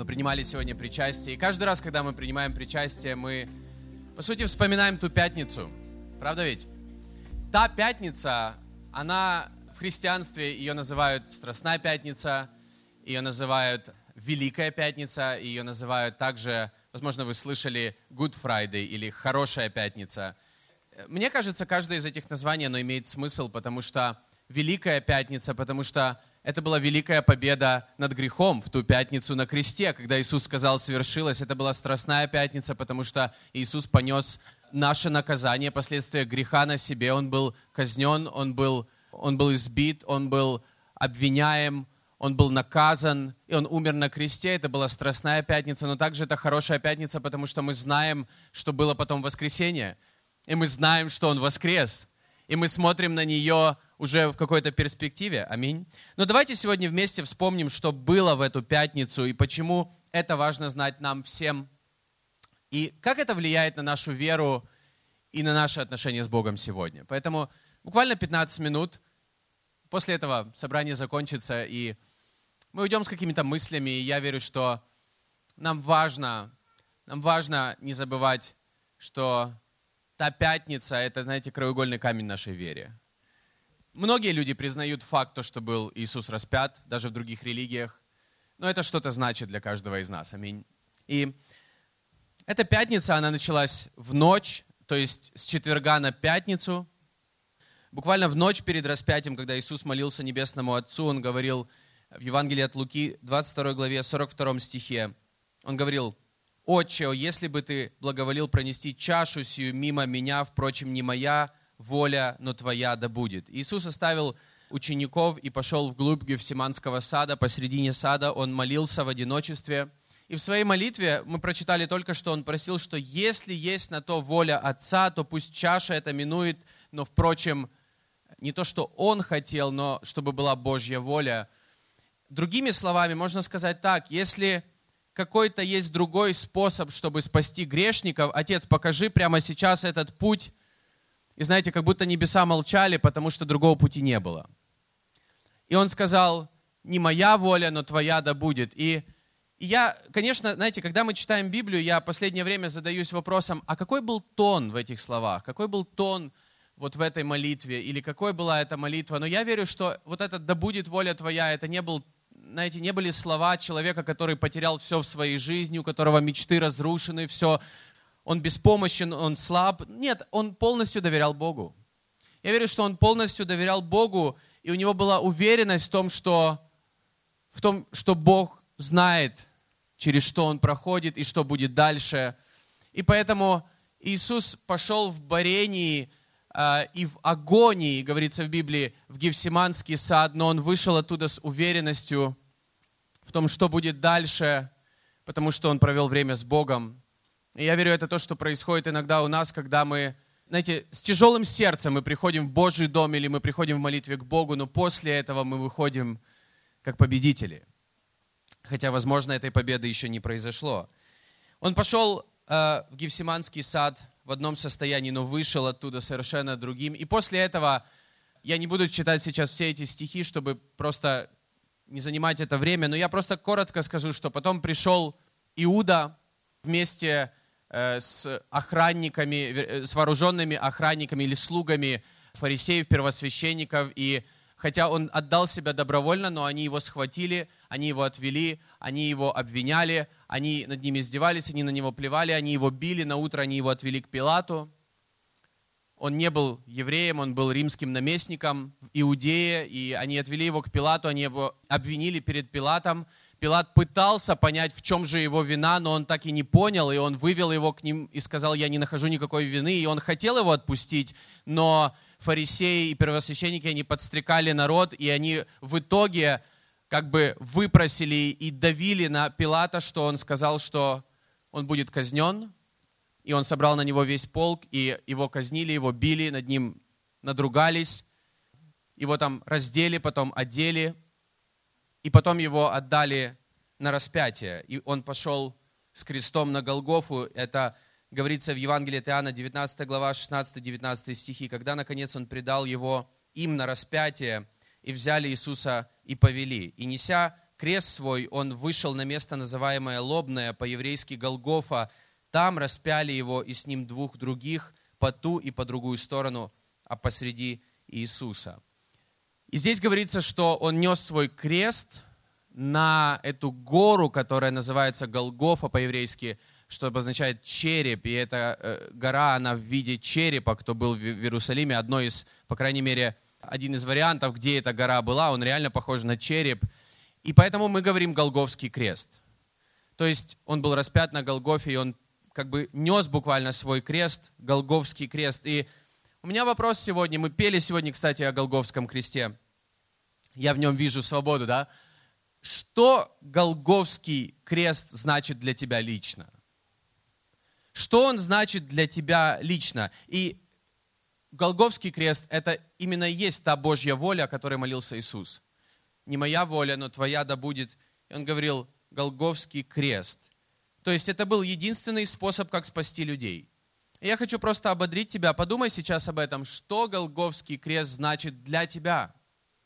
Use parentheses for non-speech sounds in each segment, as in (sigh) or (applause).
Мы принимали сегодня причастие. И каждый раз, когда мы принимаем причастие, мы, по сути, вспоминаем ту пятницу. Правда ведь? Та пятница, она в христианстве, ее называют Страстная пятница, ее называют Великая пятница, ее называют также, возможно, вы слышали Good Friday или Хорошая пятница. Мне кажется, каждое из этих названий, оно имеет смысл, потому что Великая пятница, потому что это была великая победа над грехом в ту пятницу на кресте, когда Иисус сказал «свершилось». Это была страстная пятница, потому что Иисус понес наше наказание, последствия греха на себе. Он был казнен, он был, он был избит, он был обвиняем, он был наказан, и он умер на кресте. Это была страстная пятница, но также это хорошая пятница, потому что мы знаем, что было потом воскресенье. И мы знаем, что он воскрес. И мы смотрим на нее уже в какой-то перспективе. Аминь. Но давайте сегодня вместе вспомним, что было в эту пятницу и почему это важно знать нам всем. И как это влияет на нашу веру и на наши отношения с Богом сегодня. Поэтому буквально 15 минут. После этого собрание закончится, и мы уйдем с какими-то мыслями. И я верю, что нам важно, нам важно не забывать, что та пятница – это, знаете, краеугольный камень нашей веры. Многие люди признают факт, то, что был Иисус распят, даже в других религиях. Но это что-то значит для каждого из нас. Аминь. И эта пятница, она началась в ночь, то есть с четверга на пятницу. Буквально в ночь перед распятием, когда Иисус молился Небесному Отцу, Он говорил в Евангелии от Луки, 22 главе, 42 стихе, Он говорил, «Отче, если бы ты благоволил пронести чашу сию мимо меня, впрочем, не моя, воля, но твоя да будет. Иисус оставил учеников и пошел вглубь Гефсиманского сада. Посредине сада он молился в одиночестве. И в своей молитве мы прочитали только, что он просил, что если есть на то воля Отца, то пусть чаша это минует, но, впрочем, не то, что он хотел, но чтобы была Божья воля. Другими словами, можно сказать так, если какой-то есть другой способ, чтобы спасти грешников, Отец, покажи прямо сейчас этот путь, и знаете, как будто небеса молчали, потому что другого пути не было. И он сказал, не моя воля, но твоя да будет. И, и я, конечно, знаете, когда мы читаем Библию, я последнее время задаюсь вопросом, а какой был тон в этих словах? Какой был тон вот в этой молитве? Или какой была эта молитва? Но я верю, что вот это «да будет воля твоя» это не был знаете, не были слова человека, который потерял все в своей жизни, у которого мечты разрушены, все он беспомощен, он слаб. Нет, он полностью доверял Богу. Я верю, что он полностью доверял Богу, и у него была уверенность в том, что, в том, что Бог знает, через что он проходит и что будет дальше. И поэтому Иисус пошел в борении э, и в агонии, говорится в Библии, в Гефсиманский сад, но он вышел оттуда с уверенностью в том, что будет дальше, потому что он провел время с Богом. И я верю, это то, что происходит иногда у нас, когда мы, знаете, с тяжелым сердцем мы приходим в Божий дом или мы приходим в молитве к Богу, но после этого мы выходим как победители. Хотя, возможно, этой победы еще не произошло. Он пошел э, в Гефсиманский сад в одном состоянии, но вышел оттуда совершенно другим. И после этого я не буду читать сейчас все эти стихи, чтобы просто не занимать это время, но я просто коротко скажу, что потом пришел Иуда вместе с охранниками, э, с вооруженными охранниками или слугами фарисеев, первосвященников. И хотя он отдал себя добровольно, но они его схватили, они его отвели, они его обвиняли, они над ним издевались, они на него плевали, они его били, на утро они его отвели к Пилату. Он не был евреем, он был римским наместником в Иудее, и они отвели его к Пилату, они его обвинили перед Пилатом, Пилат пытался понять, в чем же его вина, но он так и не понял, и он вывел его к ним и сказал, я не нахожу никакой вины, и он хотел его отпустить, но фарисеи и первосвященники, они подстрекали народ, и они в итоге как бы выпросили и давили на Пилата, что он сказал, что он будет казнен, и он собрал на него весь полк, и его казнили, его били, над ним надругались, его там раздели, потом одели, и потом его отдали на распятие. И он пошел с крестом на Голгофу. Это говорится в Евангелии от Иоанна, 19 глава, 16-19 стихи. Когда, наконец, он предал его им на распятие, и взяли Иисуса и повели. И неся крест свой, он вышел на место, называемое Лобное, по-еврейски Голгофа. Там распяли его и с ним двух других, по ту и по другую сторону, а посреди Иисуса. И здесь говорится, что он нес свой крест на эту гору, которая называется Голгофа по-еврейски, что обозначает череп, и эта э, гора, она в виде черепа, кто был в Иерусалиме, одно из, по крайней мере, один из вариантов, где эта гора была, он реально похож на череп. И поэтому мы говорим Голговский крест. То есть он был распят на Голгофе, и он как бы нес буквально свой крест, Голговский крест. И у меня вопрос сегодня, мы пели сегодня, кстати, о Голговском кресте. Я в нем вижу свободу, да? Что Голговский крест значит для тебя лично? Что он значит для тебя лично? И Голговский крест – это именно есть та Божья воля, о которой молился Иисус. Не моя воля, но твоя да будет. И он говорил, Голговский крест. То есть это был единственный способ, как спасти людей. Я хочу просто ободрить тебя. Подумай сейчас об этом. Что Голговский крест значит для тебя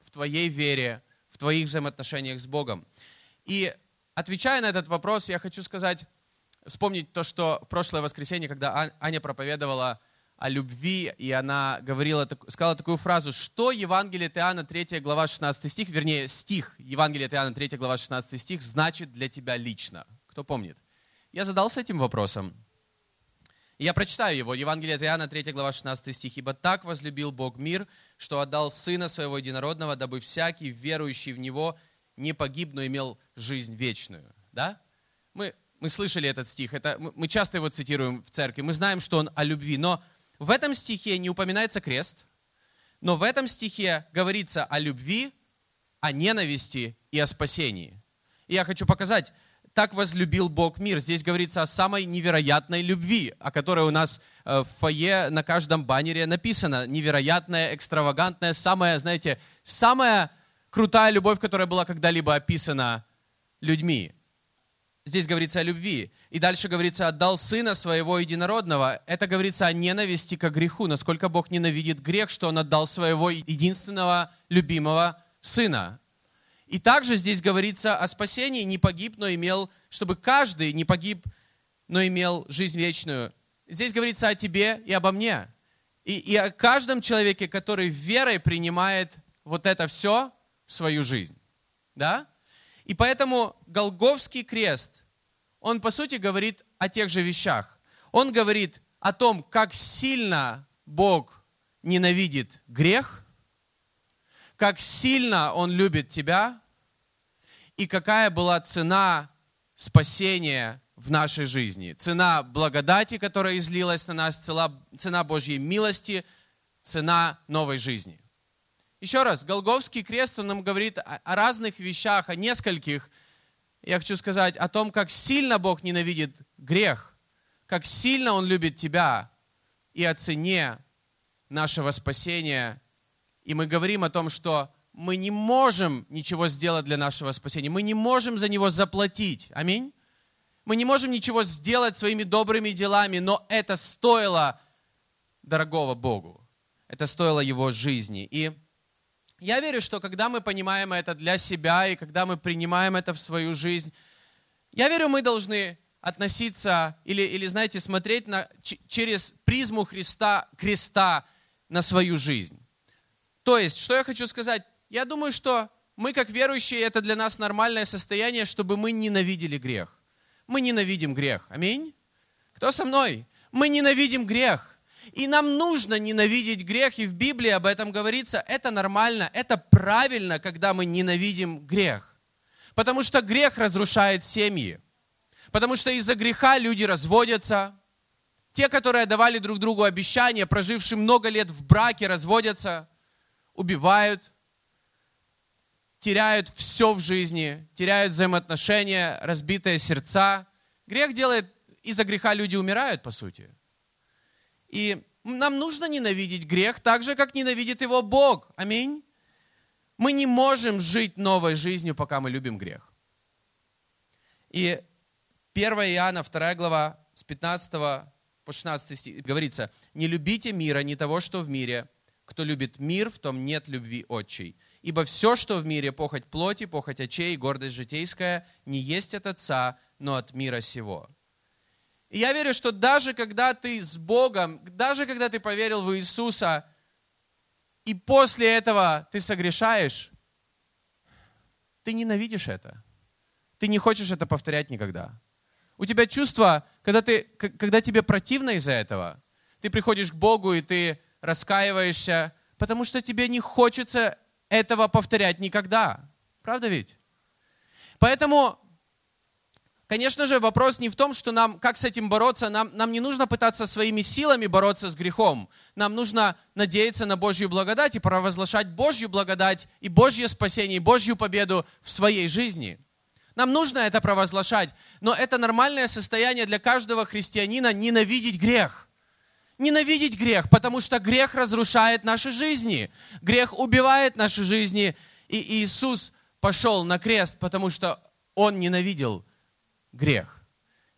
в твоей вере, в твоих взаимоотношениях с Богом? И отвечая на этот вопрос, я хочу сказать, вспомнить то, что прошлое воскресенье, когда Аня проповедовала о любви, и она говорила, сказала такую фразу, что Евангелие от Иоанна 3 глава 16 стих, вернее, стих Евангелия от Иоанна 3 глава 16 стих значит для тебя лично. Кто помнит? Я задался этим вопросом. Я прочитаю его. Евангелие от Иоанна 3 глава 16 стих. «Ибо так возлюбил Бог мир, что отдал Сына Своего Единородного, дабы всякий, верующий в Него, не погиб, но имел жизнь вечную». Да? Мы, мы слышали этот стих, это, мы часто его цитируем в церкви, мы знаем, что он о любви, но в этом стихе не упоминается крест, но в этом стихе говорится о любви, о ненависти и о спасении. И я хочу показать, так возлюбил Бог мир. Здесь говорится о самой невероятной любви, о которой у нас э, в фойе на каждом баннере написано. Невероятная, экстравагантная, самая, знаете, самая крутая любовь, которая была когда-либо описана людьми. Здесь говорится о любви. И дальше говорится, отдал сына своего единородного. Это говорится о ненависти к греху. Насколько Бог ненавидит грех, что Он отдал своего единственного любимого сына. И также здесь говорится о спасении, не погиб, но имел, чтобы каждый не погиб, но имел жизнь вечную. Здесь говорится о тебе и обо мне. И, и о каждом человеке, который верой принимает вот это все в свою жизнь. Да? И поэтому Голговский крест он, по сути, говорит о тех же вещах. Он говорит о том, как сильно Бог ненавидит грех, как сильно Он любит тебя, и какая была цена спасения в нашей жизни. Цена благодати, которая излилась на нас, цена Божьей милости, цена новой жизни. Еще раз, Голговский крест, он нам говорит о разных вещах, о нескольких я хочу сказать о том, как сильно Бог ненавидит грех, как сильно Он любит тебя и о цене нашего спасения. И мы говорим о том, что мы не можем ничего сделать для нашего спасения. Мы не можем за него заплатить. Аминь. Мы не можем ничего сделать своими добрыми делами, но это стоило дорогого Богу. Это стоило его жизни. И я верю, что когда мы понимаем это для себя и когда мы принимаем это в свою жизнь, я верю, мы должны относиться или, или знаете, смотреть на, через призму Христа, креста на свою жизнь. То есть, что я хочу сказать? Я думаю, что мы, как верующие, это для нас нормальное состояние, чтобы мы ненавидели грех. Мы ненавидим грех. Аминь? Кто со мной? Мы ненавидим грех. И нам нужно ненавидеть грех, и в Библии об этом говорится. Это нормально, это правильно, когда мы ненавидим грех. Потому что грех разрушает семьи. Потому что из-за греха люди разводятся. Те, которые давали друг другу обещания, прожившие много лет в браке, разводятся, убивают, теряют все в жизни, теряют взаимоотношения, разбитые сердца. Грех делает, из-за греха люди умирают, по сути. И нам нужно ненавидеть грех так же, как ненавидит его Бог. Аминь. Мы не можем жить новой жизнью, пока мы любим грех. И 1 Иоанна, 2 глава, с 15 по 16 стих говорится, «Не любите мира, не того, что в мире. Кто любит мир, в том нет любви отчей. Ибо все, что в мире, похоть плоти, похоть очей, гордость житейская, не есть от Отца, но от мира сего. И я верю, что даже когда ты с Богом, даже когда ты поверил в Иисуса, и после этого ты согрешаешь, ты ненавидишь это. Ты не хочешь это повторять никогда. У тебя чувство, когда, ты, когда тебе противно из-за этого, ты приходишь к Богу и ты раскаиваешься, потому что тебе не хочется этого повторять никогда. Правда ведь? Поэтому, конечно же, вопрос не в том, что нам, как с этим бороться, нам, нам не нужно пытаться своими силами бороться с грехом. Нам нужно надеяться на Божью благодать и провозглашать Божью благодать и Божье спасение, и Божью победу в своей жизни. Нам нужно это провозглашать, но это нормальное состояние для каждого христианина ненавидеть грех – ненавидеть грех, потому что грех разрушает наши жизни. Грех убивает наши жизни. И Иисус пошел на крест, потому что Он ненавидел грех.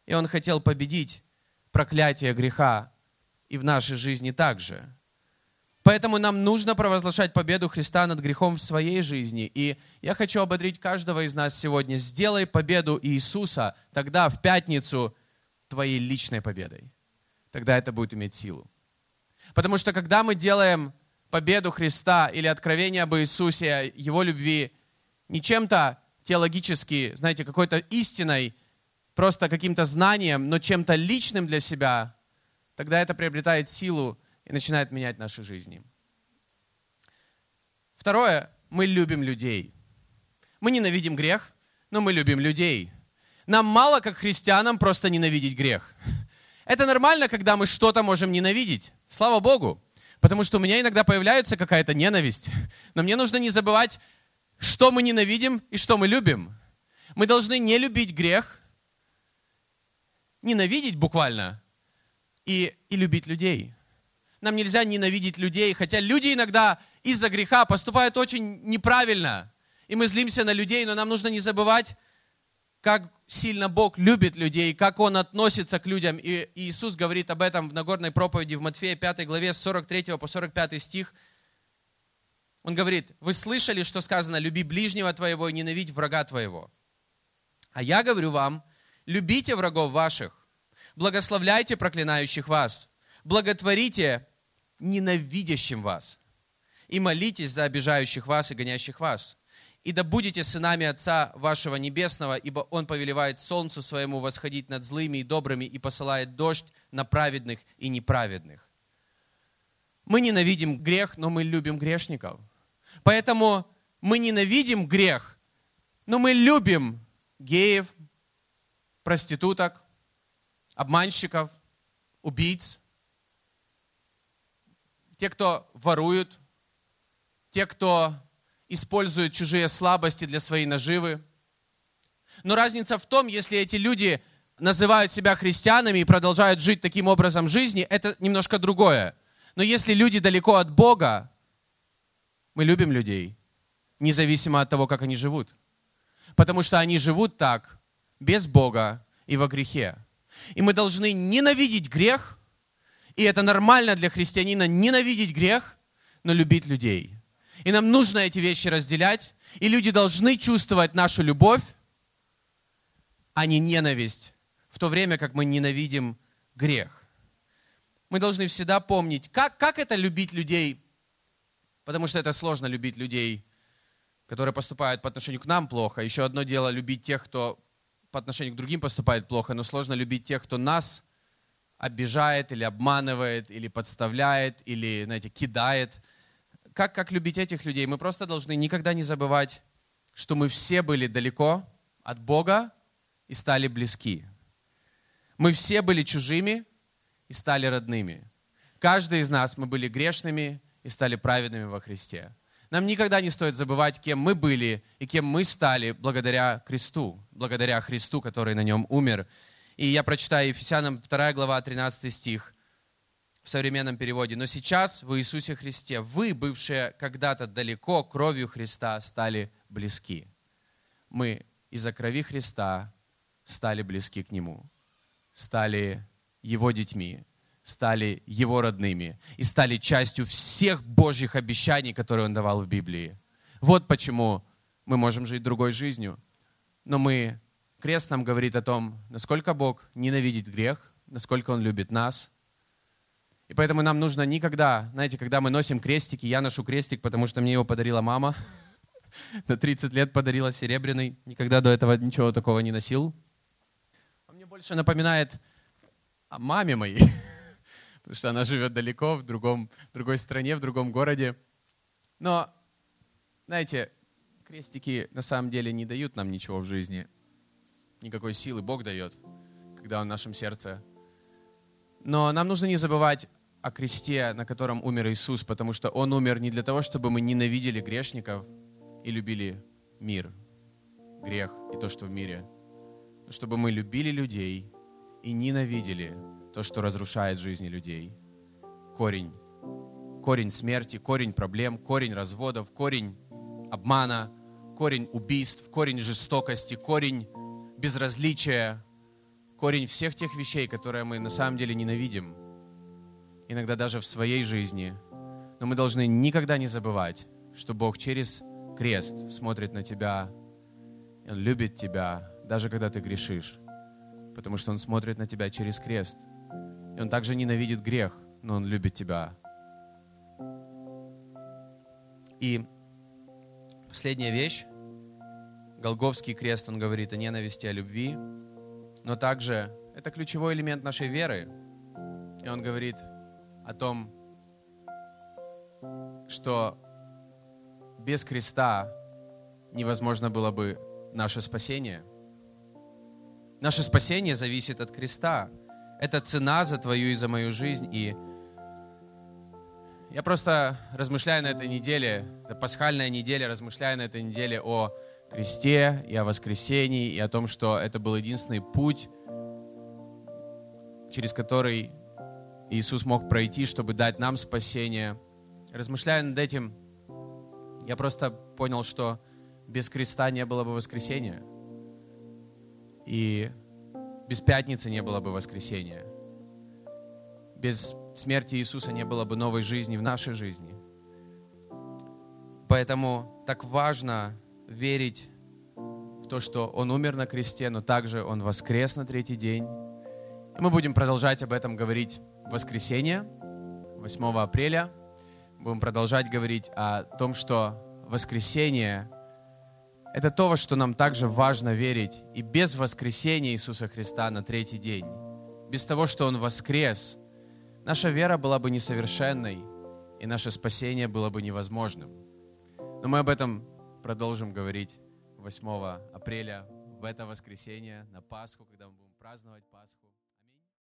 И Он хотел победить проклятие греха и в нашей жизни также. Поэтому нам нужно провозглашать победу Христа над грехом в своей жизни. И я хочу ободрить каждого из нас сегодня. Сделай победу Иисуса тогда в пятницу твоей личной победой тогда это будет иметь силу. Потому что когда мы делаем победу Христа или откровение об Иисусе, Его любви, не чем-то теологически, знаете, какой-то истиной, просто каким-то знанием, но чем-то личным для себя, тогда это приобретает силу и начинает менять наши жизни. Второе, мы любим людей. Мы ненавидим грех, но мы любим людей. Нам мало, как христианам, просто ненавидеть грех. Это нормально, когда мы что-то можем ненавидеть. Слава Богу. Потому что у меня иногда появляется какая-то ненависть. Но мне нужно не забывать, что мы ненавидим и что мы любим. Мы должны не любить грех, ненавидеть буквально, и, и любить людей. Нам нельзя ненавидеть людей, хотя люди иногда из-за греха поступают очень неправильно. И мы злимся на людей, но нам нужно не забывать, как сильно Бог любит людей, как Он относится к людям. И Иисус говорит об этом в Нагорной проповеди в Матфея 5 главе с 43 по 45 стих. Он говорит, вы слышали, что сказано, люби ближнего твоего и ненавидь врага твоего. А я говорю вам, любите врагов ваших, благословляйте проклинающих вас, благотворите ненавидящим вас и молитесь за обижающих вас и гонящих вас и да будете сынами Отца вашего Небесного, ибо Он повелевает солнцу своему восходить над злыми и добрыми и посылает дождь на праведных и неправедных. Мы ненавидим грех, но мы любим грешников. Поэтому мы ненавидим грех, но мы любим геев, проституток, обманщиков, убийц, те, кто воруют, те, кто используют чужие слабости для своей наживы. Но разница в том, если эти люди называют себя христианами и продолжают жить таким образом жизни, это немножко другое. Но если люди далеко от Бога, мы любим людей, независимо от того, как они живут. Потому что они живут так, без Бога и во грехе. И мы должны ненавидеть грех, и это нормально для христианина ненавидеть грех, но любить людей. И нам нужно эти вещи разделять. И люди должны чувствовать нашу любовь, а не ненависть, в то время как мы ненавидим грех. Мы должны всегда помнить, как, как это любить людей, потому что это сложно любить людей, которые поступают по отношению к нам плохо. Еще одно дело любить тех, кто по отношению к другим поступает плохо, но сложно любить тех, кто нас обижает или обманывает, или подставляет, или, знаете, кидает – как, как любить этих людей? Мы просто должны никогда не забывать, что мы все были далеко от Бога и стали близки. Мы все были чужими и стали родными. Каждый из нас мы были грешными и стали праведными во Христе. Нам никогда не стоит забывать, кем мы были и кем мы стали благодаря кресту, благодаря Христу, который на нем умер. И я прочитаю Ефесянам 2 глава, 13 стих в современном переводе. Но сейчас в Иисусе Христе вы, бывшие когда-то далеко, кровью Христа стали близки. Мы из-за крови Христа стали близки к Нему, стали Его детьми, стали Его родными и стали частью всех Божьих обещаний, которые Он давал в Библии. Вот почему мы можем жить другой жизнью. Но мы, крест нам говорит о том, насколько Бог ненавидит грех, насколько Он любит нас. И поэтому нам нужно никогда, знаете, когда мы носим крестики, я ношу крестик, потому что мне его подарила мама, (laughs) на 30 лет подарила серебряный, никогда до этого ничего такого не носил. Он мне больше напоминает о маме моей, (laughs) потому что она живет далеко, в, другом, в другой стране, в другом городе. Но, знаете, крестики на самом деле не дают нам ничего в жизни. Никакой силы Бог дает, когда Он в нашем сердце. Но нам нужно не забывать о кресте, на котором умер Иисус, потому что Он умер не для того, чтобы мы ненавидели грешников и любили мир, грех и то, что в мире, но чтобы мы любили людей и ненавидели то, что разрушает жизни людей. Корень. Корень смерти, корень проблем, корень разводов, корень обмана, корень убийств, корень жестокости, корень безразличия, корень всех тех вещей, которые мы на самом деле ненавидим, иногда даже в своей жизни. Но мы должны никогда не забывать, что Бог через крест смотрит на тебя, Он любит тебя, даже когда ты грешишь, потому что Он смотрит на тебя через крест. И Он также ненавидит грех, но Он любит тебя. И последняя вещь, Голговский крест, он говорит о ненависти, о любви, но также это ключевой элемент нашей веры. И он говорит о том, что без креста невозможно было бы наше спасение. Наше спасение зависит от креста. Это цена за твою и за мою жизнь. И я просто размышляю на этой неделе, это пасхальная неделя, размышляю на этой неделе о кресте и о воскресении, и о том, что это был единственный путь, через который Иисус мог пройти, чтобы дать нам спасение. Размышляя над этим, я просто понял, что без креста не было бы воскресения. И без пятницы не было бы воскресения. Без смерти Иисуса не было бы новой жизни в нашей жизни. Поэтому так важно верить в то, что Он умер на кресте, но также Он воскрес на третий день. И мы будем продолжать об этом говорить в воскресенье, 8 апреля. Будем продолжать говорить о том, что воскресение — это то, во что нам также важно верить. И без воскресения Иисуса Христа на третий день, без того, что Он воскрес, наша вера была бы несовершенной, и наше спасение было бы невозможным. Но мы об этом продолжим говорить 8 апреля в это воскресенье на Пасху, когда мы будем праздновать Пасху.